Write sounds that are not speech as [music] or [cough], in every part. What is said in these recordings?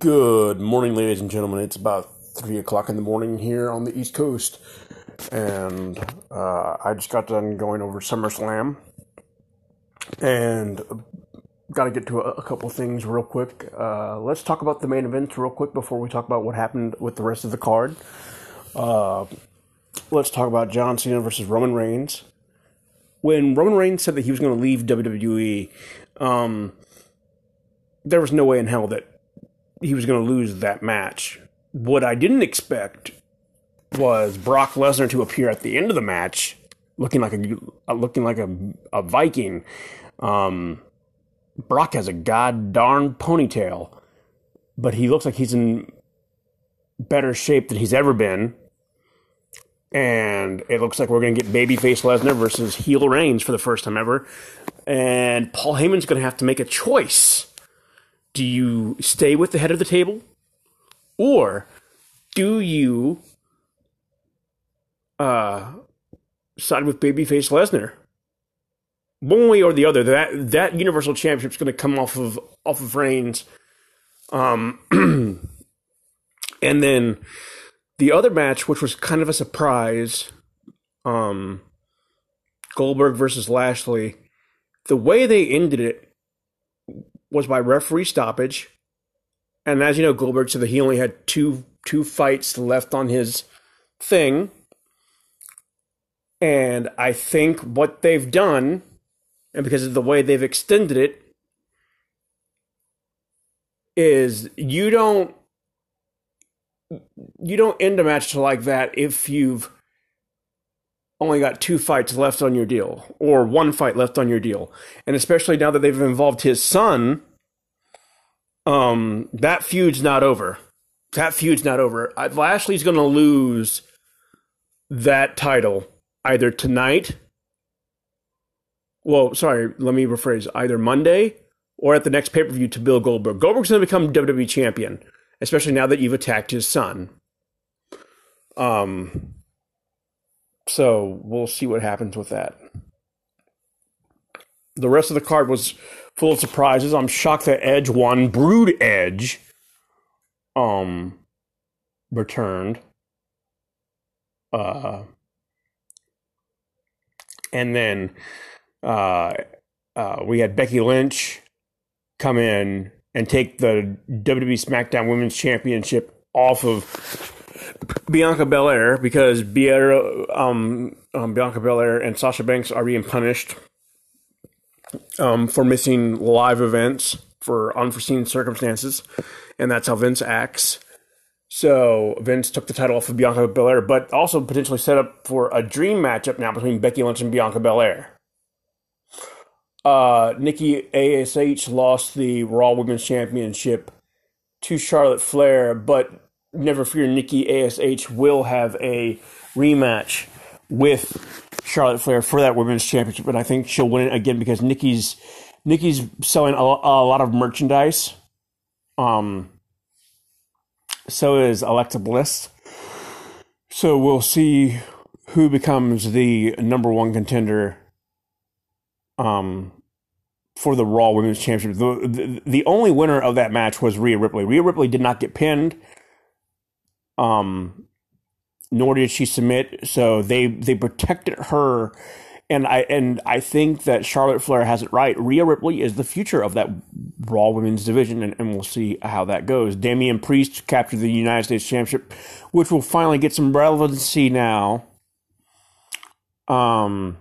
Good morning, ladies and gentlemen. It's about three o'clock in the morning here on the East Coast, and uh, I just got done going over SummerSlam, and got to get to a, a couple things real quick. Uh, let's talk about the main event real quick before we talk about what happened with the rest of the card. Uh, let's talk about John Cena versus Roman Reigns. When Roman Reigns said that he was going to leave WWE, um, there was no way in hell that he was going to lose that match. What I didn't expect was Brock Lesnar to appear at the end of the match, looking like a looking like a, a Viking. Um, Brock has a god darn ponytail, but he looks like he's in better shape than he's ever been. And it looks like we're going to get babyface Lesnar versus heel Reigns for the first time ever. And Paul Heyman's going to have to make a choice do you stay with the head of the table or do you uh, side with babyface Lesnar? One way or the other, that that Universal Championship is going to come off of off of Reigns. Um, [clears throat] and then the other match, which was kind of a surprise, um, Goldberg versus Lashley. The way they ended it was by referee stoppage. And as you know, Goldberg said that he only had two two fights left on his thing. And I think what they've done, and because of the way they've extended it, is you don't you don't end a match like that if you've only got two fights left on your deal or one fight left on your deal. And especially now that they've involved his son, um, that feud's not over. That feud's not over. Lashley's going to lose that title either tonight. Well, sorry, let me rephrase. Either Monday or at the next pay per view to Bill Goldberg. Goldberg's going to become WWE champion, especially now that you've attacked his son. Um, so we'll see what happens with that. The rest of the card was full of surprises. I'm shocked that Edge won. Brood Edge um returned. Uh and then uh, uh, we had Becky Lynch come in and take the WWE SmackDown Women's Championship off of Bianca Belair because um, um, Bianca Belair and Sasha Banks are being punished um, for missing live events for unforeseen circumstances, and that's how Vince acts. So Vince took the title off of Bianca Belair, but also potentially set up for a dream matchup now between Becky Lynch and Bianca Belair. Uh, Nikki Ash lost the Raw Women's Championship to Charlotte Flair, but never fear, Nikki Ash will have a rematch with Charlotte Flair for that women's championship, and I think she'll win it again because Nikki's Nikki's selling a, a lot of merchandise. Um, so is Alexa Bliss. So we'll see who becomes the number one contender. Um, for the Raw Women's Championship. The, the, the only winner of that match was Rhea Ripley. Rhea Ripley did not get pinned. Um, nor did she submit. So they they protected her, and I and I think that Charlotte Flair has it right. Rhea Ripley is the future of that Raw Women's division, and, and we'll see how that goes. Damian Priest captured the United States Championship, which will finally get some relevancy now. Um.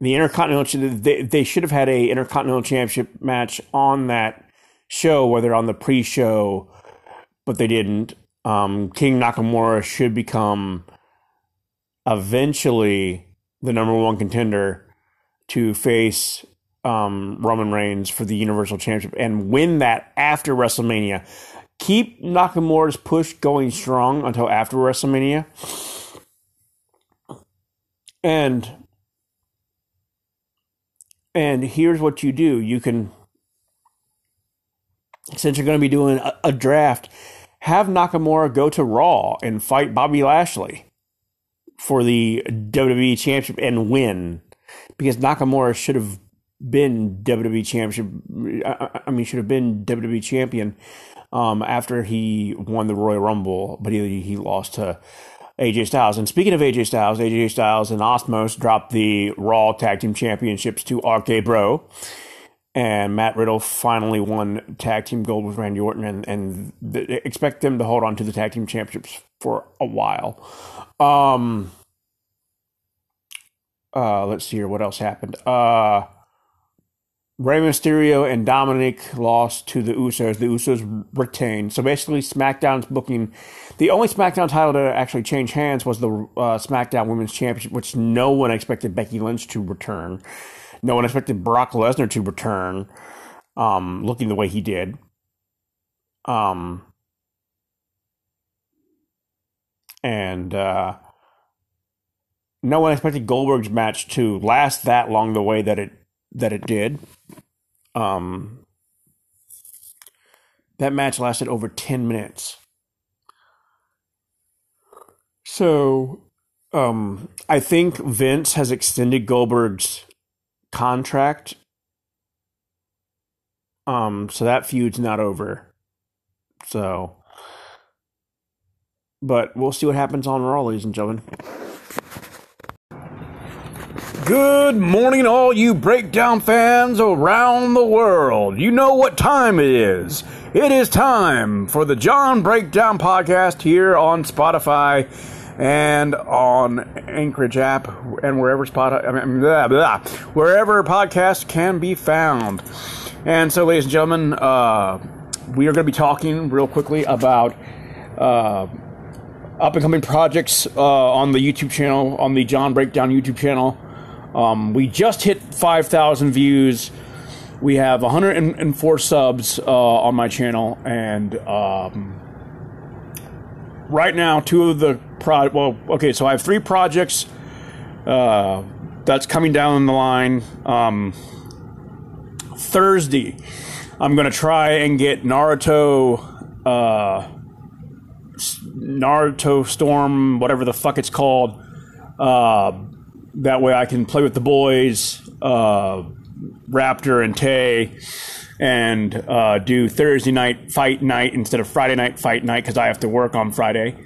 The Intercontinental, they, they should have had a Intercontinental Championship match on that show, whether on the pre-show, but they didn't um, King Nakamura should become eventually the number one contender to face um, Roman Reigns for the Universal Championship and win that after WrestleMania. Keep Nakamura's push going strong until after WrestleMania. And and here's what you do. You can since you're going to be doing a, a draft, have Nakamura go to Raw and fight Bobby Lashley for the WWE Championship and win because Nakamura should have been WWE championship. I, I mean, should have been WWE champion um, after he won the Royal Rumble, but he he lost to AJ Styles. And speaking of AJ Styles, AJ Styles and Omos dropped the Raw Tag Team Championships to RK Bro. And Matt Riddle finally won tag team gold with Randy Orton, and, and expect them to hold on to the tag team championships for a while. Um, uh, let's see here. What else happened? Uh, Rey Mysterio and Dominic lost to the Usos. The Usos retained. So basically, SmackDown's booking. The only SmackDown title to actually change hands was the uh, SmackDown Women's Championship, which no one expected Becky Lynch to return. No one expected Brock Lesnar to return, um, looking the way he did. Um, and uh, no one expected Goldberg's match to last that long the way that it that it did. Um, that match lasted over 10 minutes. So, um, I think Vince has extended Goldberg's contract. Um, so that feud's not over. So, but we'll see what happens on Raw, ladies and gentlemen. Good morning, all you breakdown fans around the world. You know what time it is. It is time for the John Breakdown podcast here on Spotify and on Anchorage app and wherever spot I mean, blah, blah, wherever podcast can be found. And so, ladies and gentlemen, uh, we are going to be talking real quickly about uh, up and coming projects uh, on the YouTube channel, on the John Breakdown YouTube channel. Um, we just hit 5,000 views. We have 104 subs uh, on my channel, and um, right now, two of the pro. Well, okay, so I have three projects uh, that's coming down the line. Um, Thursday, I'm gonna try and get Naruto, uh, Naruto Storm, whatever the fuck it's called. Uh, that way I can play with the boys, uh, Raptor and Tay, and uh, do Thursday night fight night instead of Friday night fight night because I have to work on Friday.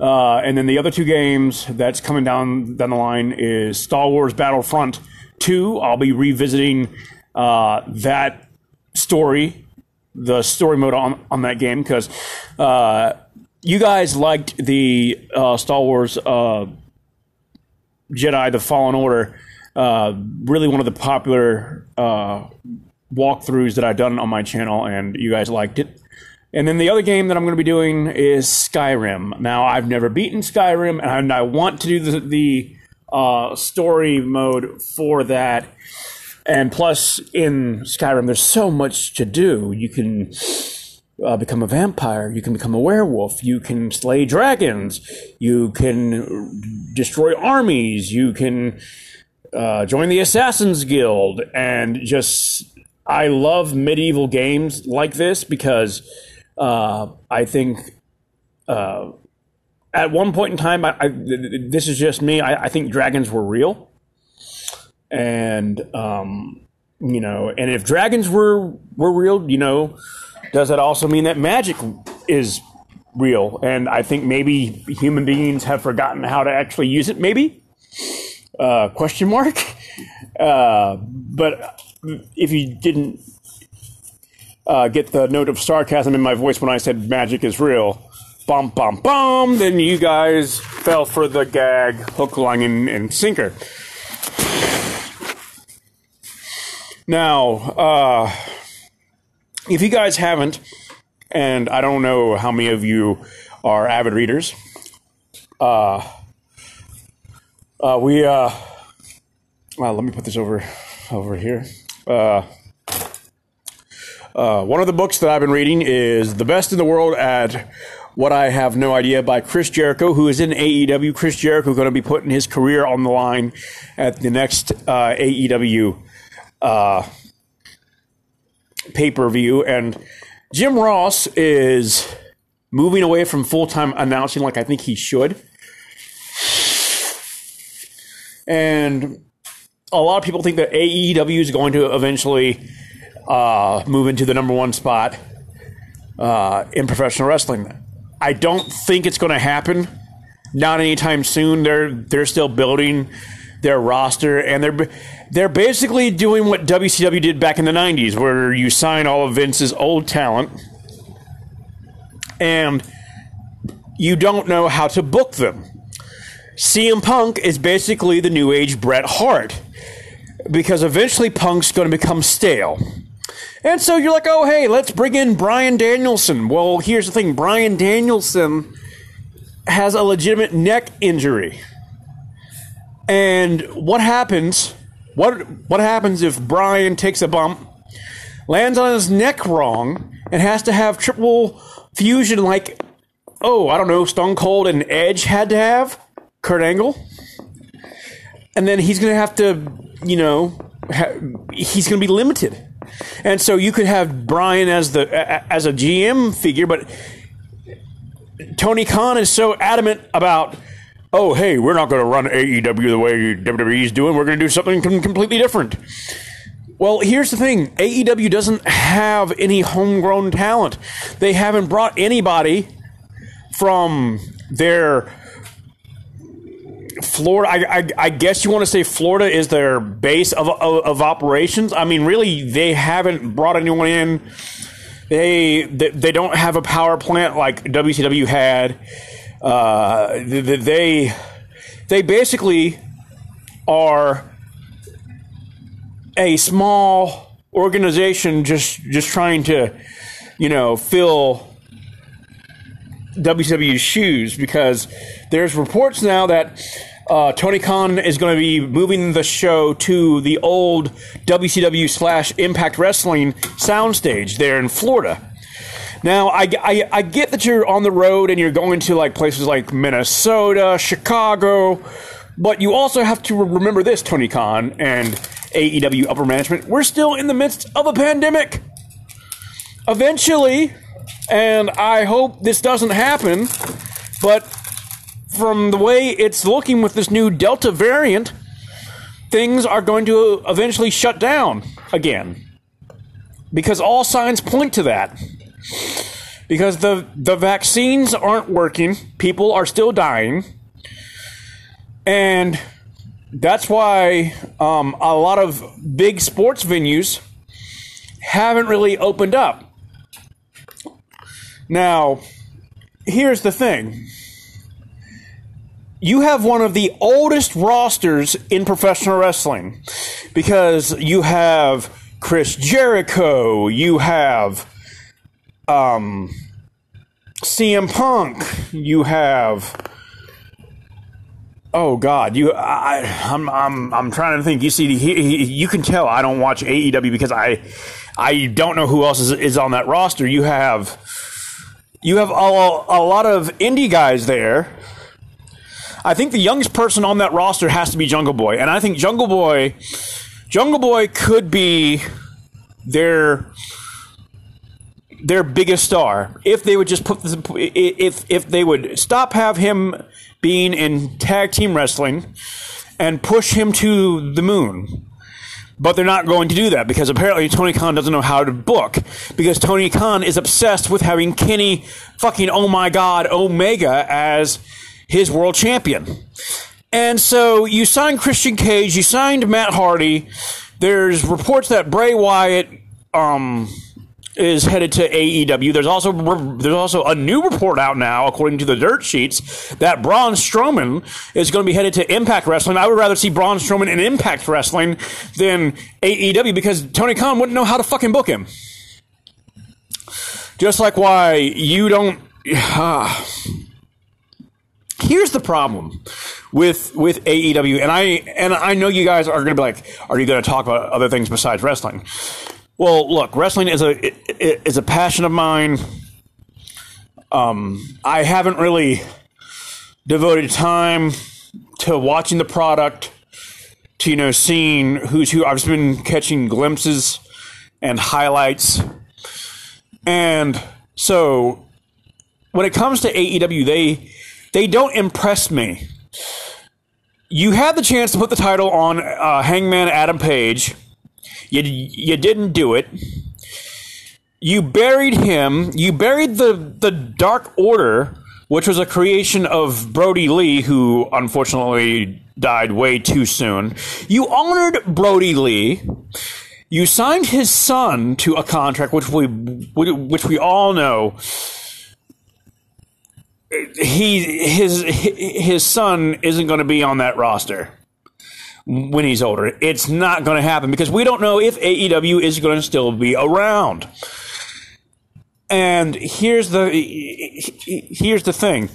Uh, and then the other two games that's coming down down the line is Star Wars Battlefront 2. I'll be revisiting uh, that story, the story mode on, on that game because uh, you guys liked the uh, Star Wars uh, Jedi: The Fallen Order, really one of the popular walkthroughs that I've done on my channel, and you guys liked it. And then the other game that I'm going to be doing is Skyrim. Now I've never beaten Skyrim, and I want to do the, the uh, story mode for that. And plus, in Skyrim, there's so much to do. You can uh, become a vampire. You can become a werewolf. You can slay dragons. You can destroy armies. You can uh, join the Assassin's Guild. And just, I love medieval games like this because uh, I think uh, at one point in time, I, I, this is just me. I, I, think dragons were real. And, um, you know, and if dragons were, were real, you know, does that also mean that magic is real? And I think maybe human beings have forgotten how to actually use it. Maybe uh, question mark. [laughs] Uh, but if you didn't uh, get the note of sarcasm in my voice when I said magic is real, bum bum bum, then you guys fell for the gag, hook, line, and, and sinker. Now, uh, if you guys haven't, and I don't know how many of you are avid readers, uh, uh, we, uh, well, let me put this over, over here. Uh, uh, one of the books that I've been reading is The Best in the World at What I Have No Idea by Chris Jericho, who is in AEW. Chris Jericho going to be putting his career on the line at the next uh, AEW uh, pay per view. And Jim Ross is moving away from full time announcing like I think he should. And a lot of people think that AEW is going to eventually uh, move into the number one spot uh, in professional wrestling. I don't think it's going to happen. Not anytime soon. They're they're still building their roster, and they're they're basically doing what WCW did back in the '90s, where you sign all of Vince's old talent, and you don't know how to book them. CM Punk is basically the new age Bret Hart because eventually Punk's going to become stale. And so you're like, oh, hey, let's bring in Bryan Danielson. Well, here's the thing Bryan Danielson has a legitimate neck injury. And what happens? What what happens if Bryan takes a bump, lands on his neck wrong, and has to have triple fusion like oh, I don't know, Stone Cold and Edge had to have? Kurt Angle? And then he's going to have to, you know, ha- he's going to be limited. And so you could have Bryan as the as a GM figure, but Tony Khan is so adamant about, oh, hey, we're not going to run AEW the way WWE is doing. We're going to do something completely different. Well, here's the thing AEW doesn't have any homegrown talent. They haven't brought anybody from their Florida. I, I, I, guess you want to say Florida is their base of, of, of operations. I mean, really, they haven't brought anyone in they, they, they don't have a power plant like WCW had. Uh, they they basically are a small organization just just trying to you know fill WWE's shoes because there's reports now that uh, Tony Khan is going to be moving the show to the old WCW slash Impact Wrestling soundstage there in Florida. Now, I, I, I get that you're on the road and you're going to like places like Minnesota, Chicago, but you also have to remember this, Tony Khan and AEW upper management. We're still in the midst of a pandemic. Eventually, and I hope this doesn't happen, but from the way it's looking with this new Delta variant, things are going to eventually shut down again. Because all signs point to that. Because the, the vaccines aren't working, people are still dying. And that's why um, a lot of big sports venues haven't really opened up. Now, here's the thing you have one of the oldest rosters in professional wrestling because you have Chris Jericho, you have um, CM Punk, you have oh god, you I I'm I'm I'm trying to think. You see, he, he, you can tell I don't watch AEW because I I don't know who else is is on that roster. You have you have a, a lot of indie guys there I think the youngest person on that roster has to be Jungle Boy, and I think Jungle Boy, Jungle Boy could be their their biggest star. If they would just put if if they would stop have him being in tag team wrestling and push him to the moon. But they're not going to do that because apparently Tony Khan doesn't know how to book. Because Tony Khan is obsessed with having Kenny fucking oh my god Omega as his world champion. And so you signed Christian Cage, you signed Matt Hardy. There's reports that Bray Wyatt um, is headed to AEW. There's also there's also a new report out now, according to the dirt sheets, that Braun Strowman is going to be headed to Impact Wrestling. I would rather see Braun Strowman in Impact Wrestling than AEW because Tony Khan wouldn't know how to fucking book him. Just like why you don't. Uh, [sighs] here's the problem with with AEW, and I and I know you guys are going to be like, are you going to talk about other things besides wrestling? Well, look, wrestling is a is a passion of mine. Um, I haven't really devoted time to watching the product, to you know seeing who's who. I've just been catching glimpses and highlights, and so when it comes to AEW, they they don't impress me. you had the chance to put the title on uh, Hangman Adam Page. You you didn't do it. You buried him. You buried the the Dark Order, which was a creation of Brodie Lee, who unfortunately died way too soon. You honored Brodie Lee. You signed his son to a contract, which we which we all know he his his son isn't going to be on that roster when he's older. It's not going to happen because we don't know if AEW is going to still be around. And here's the here's the thing.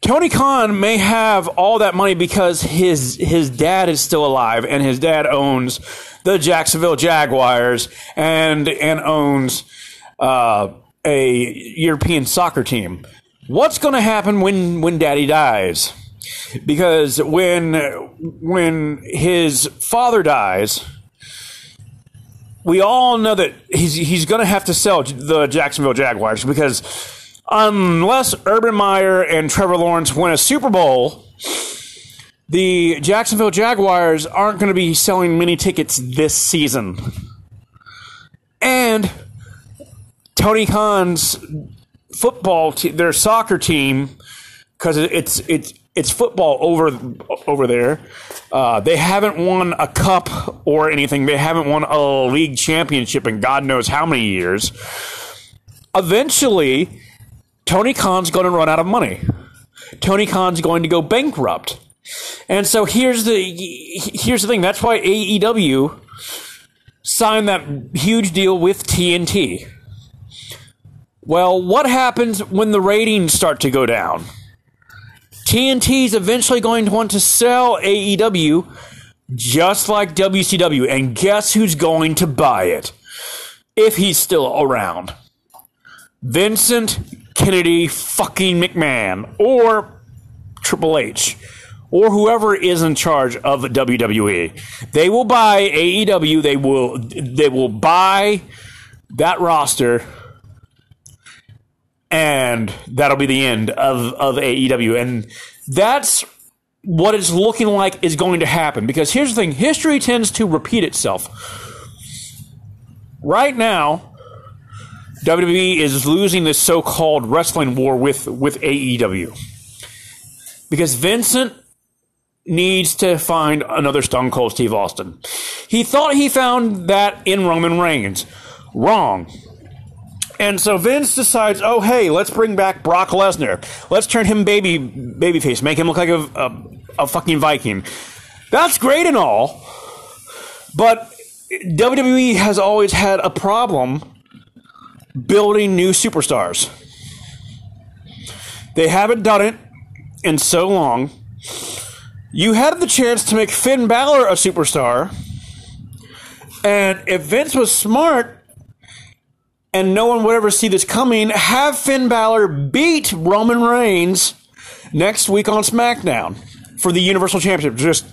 Tony Khan may have all that money because his his dad is still alive and his dad owns the Jacksonville Jaguars and and owns uh, a European soccer team what's going to happen when when daddy dies? Because when when his father dies we all know that he's he's going to have to sell the Jacksonville Jaguars because unless Urban Meyer and Trevor Lawrence win a Super Bowl the Jacksonville Jaguars aren't going to be selling many tickets this season. And Tony Khan's football team, their soccer team, because it's it's it's football over over there. Uh, they haven't won a cup or anything. They haven't won a league championship in God knows how many years. Eventually, Tony Khan's going to run out of money. Tony Khan's going to go bankrupt. And so here's the here's the thing. That's why AEW signed that huge deal with TNT. Well, what happens when the ratings start to go down? TNT is eventually going to want to sell AEW just like WCW. And guess who's going to buy it? If he's still around. Vincent Kennedy fucking McMahon or Triple H or whoever is in charge of WWE. They will buy AEW, they will they will buy that roster and that'll be the end of, of AEW. And that's what it's looking like is going to happen. Because here's the thing history tends to repeat itself. Right now, WWE is losing this so called wrestling war with, with AEW. Because Vincent needs to find another Stone Cold Steve Austin. He thought he found that in Roman Reigns. Wrong. And so Vince decides, oh hey, let's bring back Brock Lesnar. Let's turn him baby babyface, make him look like a, a, a fucking Viking. That's great and all, but WWE has always had a problem building new superstars. They haven't done it in so long. You had the chance to make Finn Balor a superstar, and if Vince was smart, and no one would ever see this coming, have Finn Balor beat Roman Reigns next week on SmackDown for the Universal Championship. Just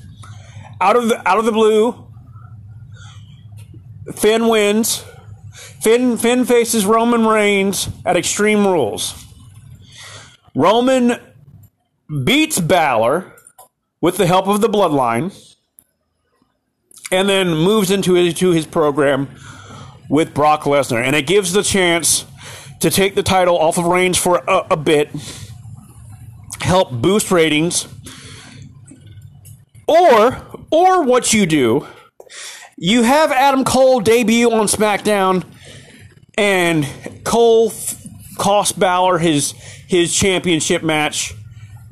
out of the out of the blue, Finn wins. Finn Finn faces Roman Reigns at Extreme Rules. Roman beats Balor with the help of the Bloodline, and then moves into his, to his program with Brock Lesnar, and it gives the chance to take the title off of Reigns for a, a bit, help boost ratings, or or what you do, you have Adam Cole debut on SmackDown, and Cole cost Balor his his championship match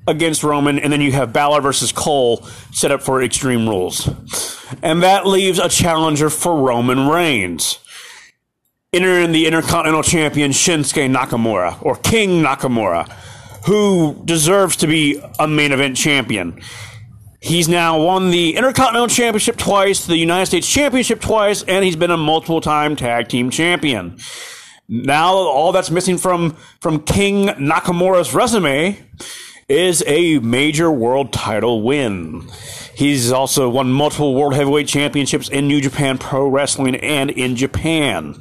against Roman, and then you have Balor versus Cole set up for Extreme Rules. And that leaves a challenger for Roman Reigns entering the Intercontinental Champion Shinsuke Nakamura, or King Nakamura, who deserves to be a main event champion. He's now won the Intercontinental Championship twice, the United States Championship twice, and he's been a multiple time tag team champion. Now, all that's missing from, from King Nakamura's resume is a major world title win. He's also won multiple world heavyweight championships in New Japan Pro Wrestling and in Japan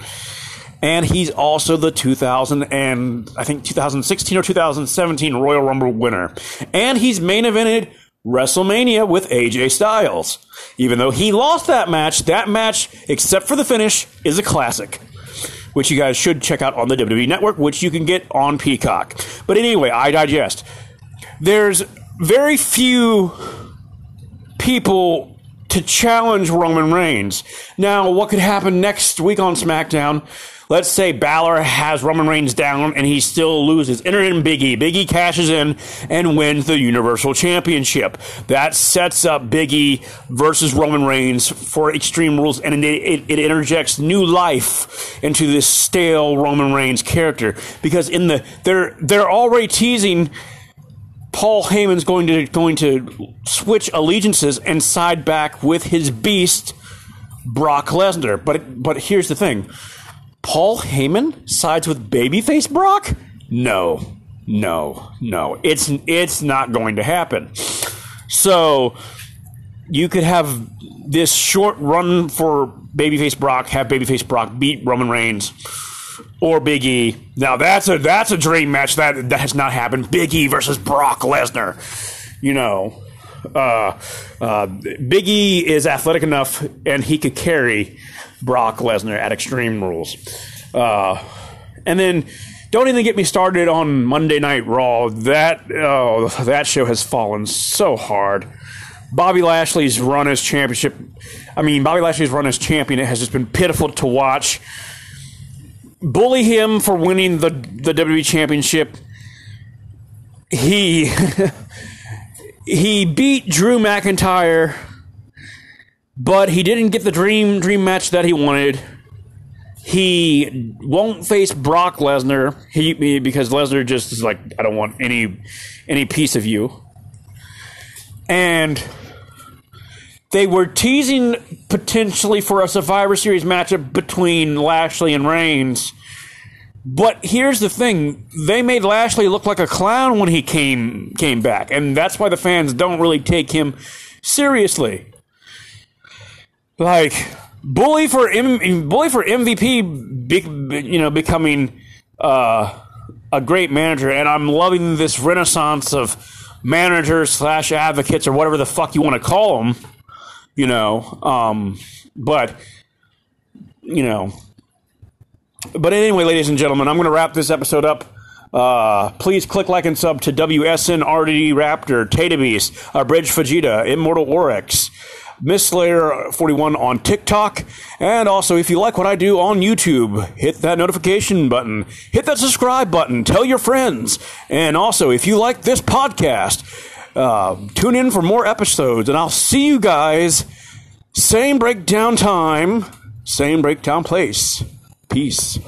and he's also the 2000 and I think 2016 or 2017 Royal Rumble winner. And he's main evented WrestleMania with AJ Styles. Even though he lost that match, that match, except for the finish, is a classic. Which you guys should check out on the WWE Network, which you can get on Peacock. But anyway, I digest. There's very few people to challenge Roman Reigns. Now, what could happen next week on SmackDown? Let's say Balor has Roman Reigns down and he still loses. Enter in Big E. Cashes in and wins the Universal Championship. That sets up Big E versus Roman Reigns for Extreme Rules and it, it, it interjects new life into this stale Roman Reigns character because in the they're they're already teasing Paul Heyman's going to going to switch allegiances and side back with his beast Brock Lesnar. But but here's the thing. Paul Heyman sides with babyface Brock? No. No. No. It's it's not going to happen. So you could have this short run for babyface Brock, have babyface Brock beat Roman Reigns or Big E. Now that's a that's a dream match that that has not happened. Big E versus Brock Lesnar. You know, uh, uh, Big E is athletic enough and he could carry Brock Lesnar at Extreme Rules. Uh, and then don't even get me started on Monday Night Raw. That oh, that show has fallen so hard. Bobby Lashley's run as championship. I mean, Bobby Lashley's run as champion it has just been pitiful to watch bully him for winning the the WWE championship. He [laughs] he beat Drew McIntyre, but he didn't get the dream dream match that he wanted. He won't face Brock Lesnar he, because Lesnar just is like, I don't want any any piece of you. And they were teasing potentially for a Survivor Series matchup between Lashley and Reigns. But here's the thing: they made Lashley look like a clown when he came came back, and that's why the fans don't really take him seriously. Like bully for M- bully for MVP, you know, becoming uh, a great manager, and I'm loving this renaissance of managers slash advocates or whatever the fuck you want to call them you know. Um, but you know, but anyway, ladies and gentlemen, I'm going to wrap this episode up. Uh, please click like and sub to WSN RDD Raptor, Tata Beast, uh, Bridge Fajita, Immortal Oryx, Miss Slayer 41 on TikTok, and also if you like what I do on YouTube, hit that notification button, hit that subscribe button, tell your friends, and also if you like this podcast, uh, tune in for more episodes, and I'll see you guys. Same breakdown time, same breakdown place. Peace.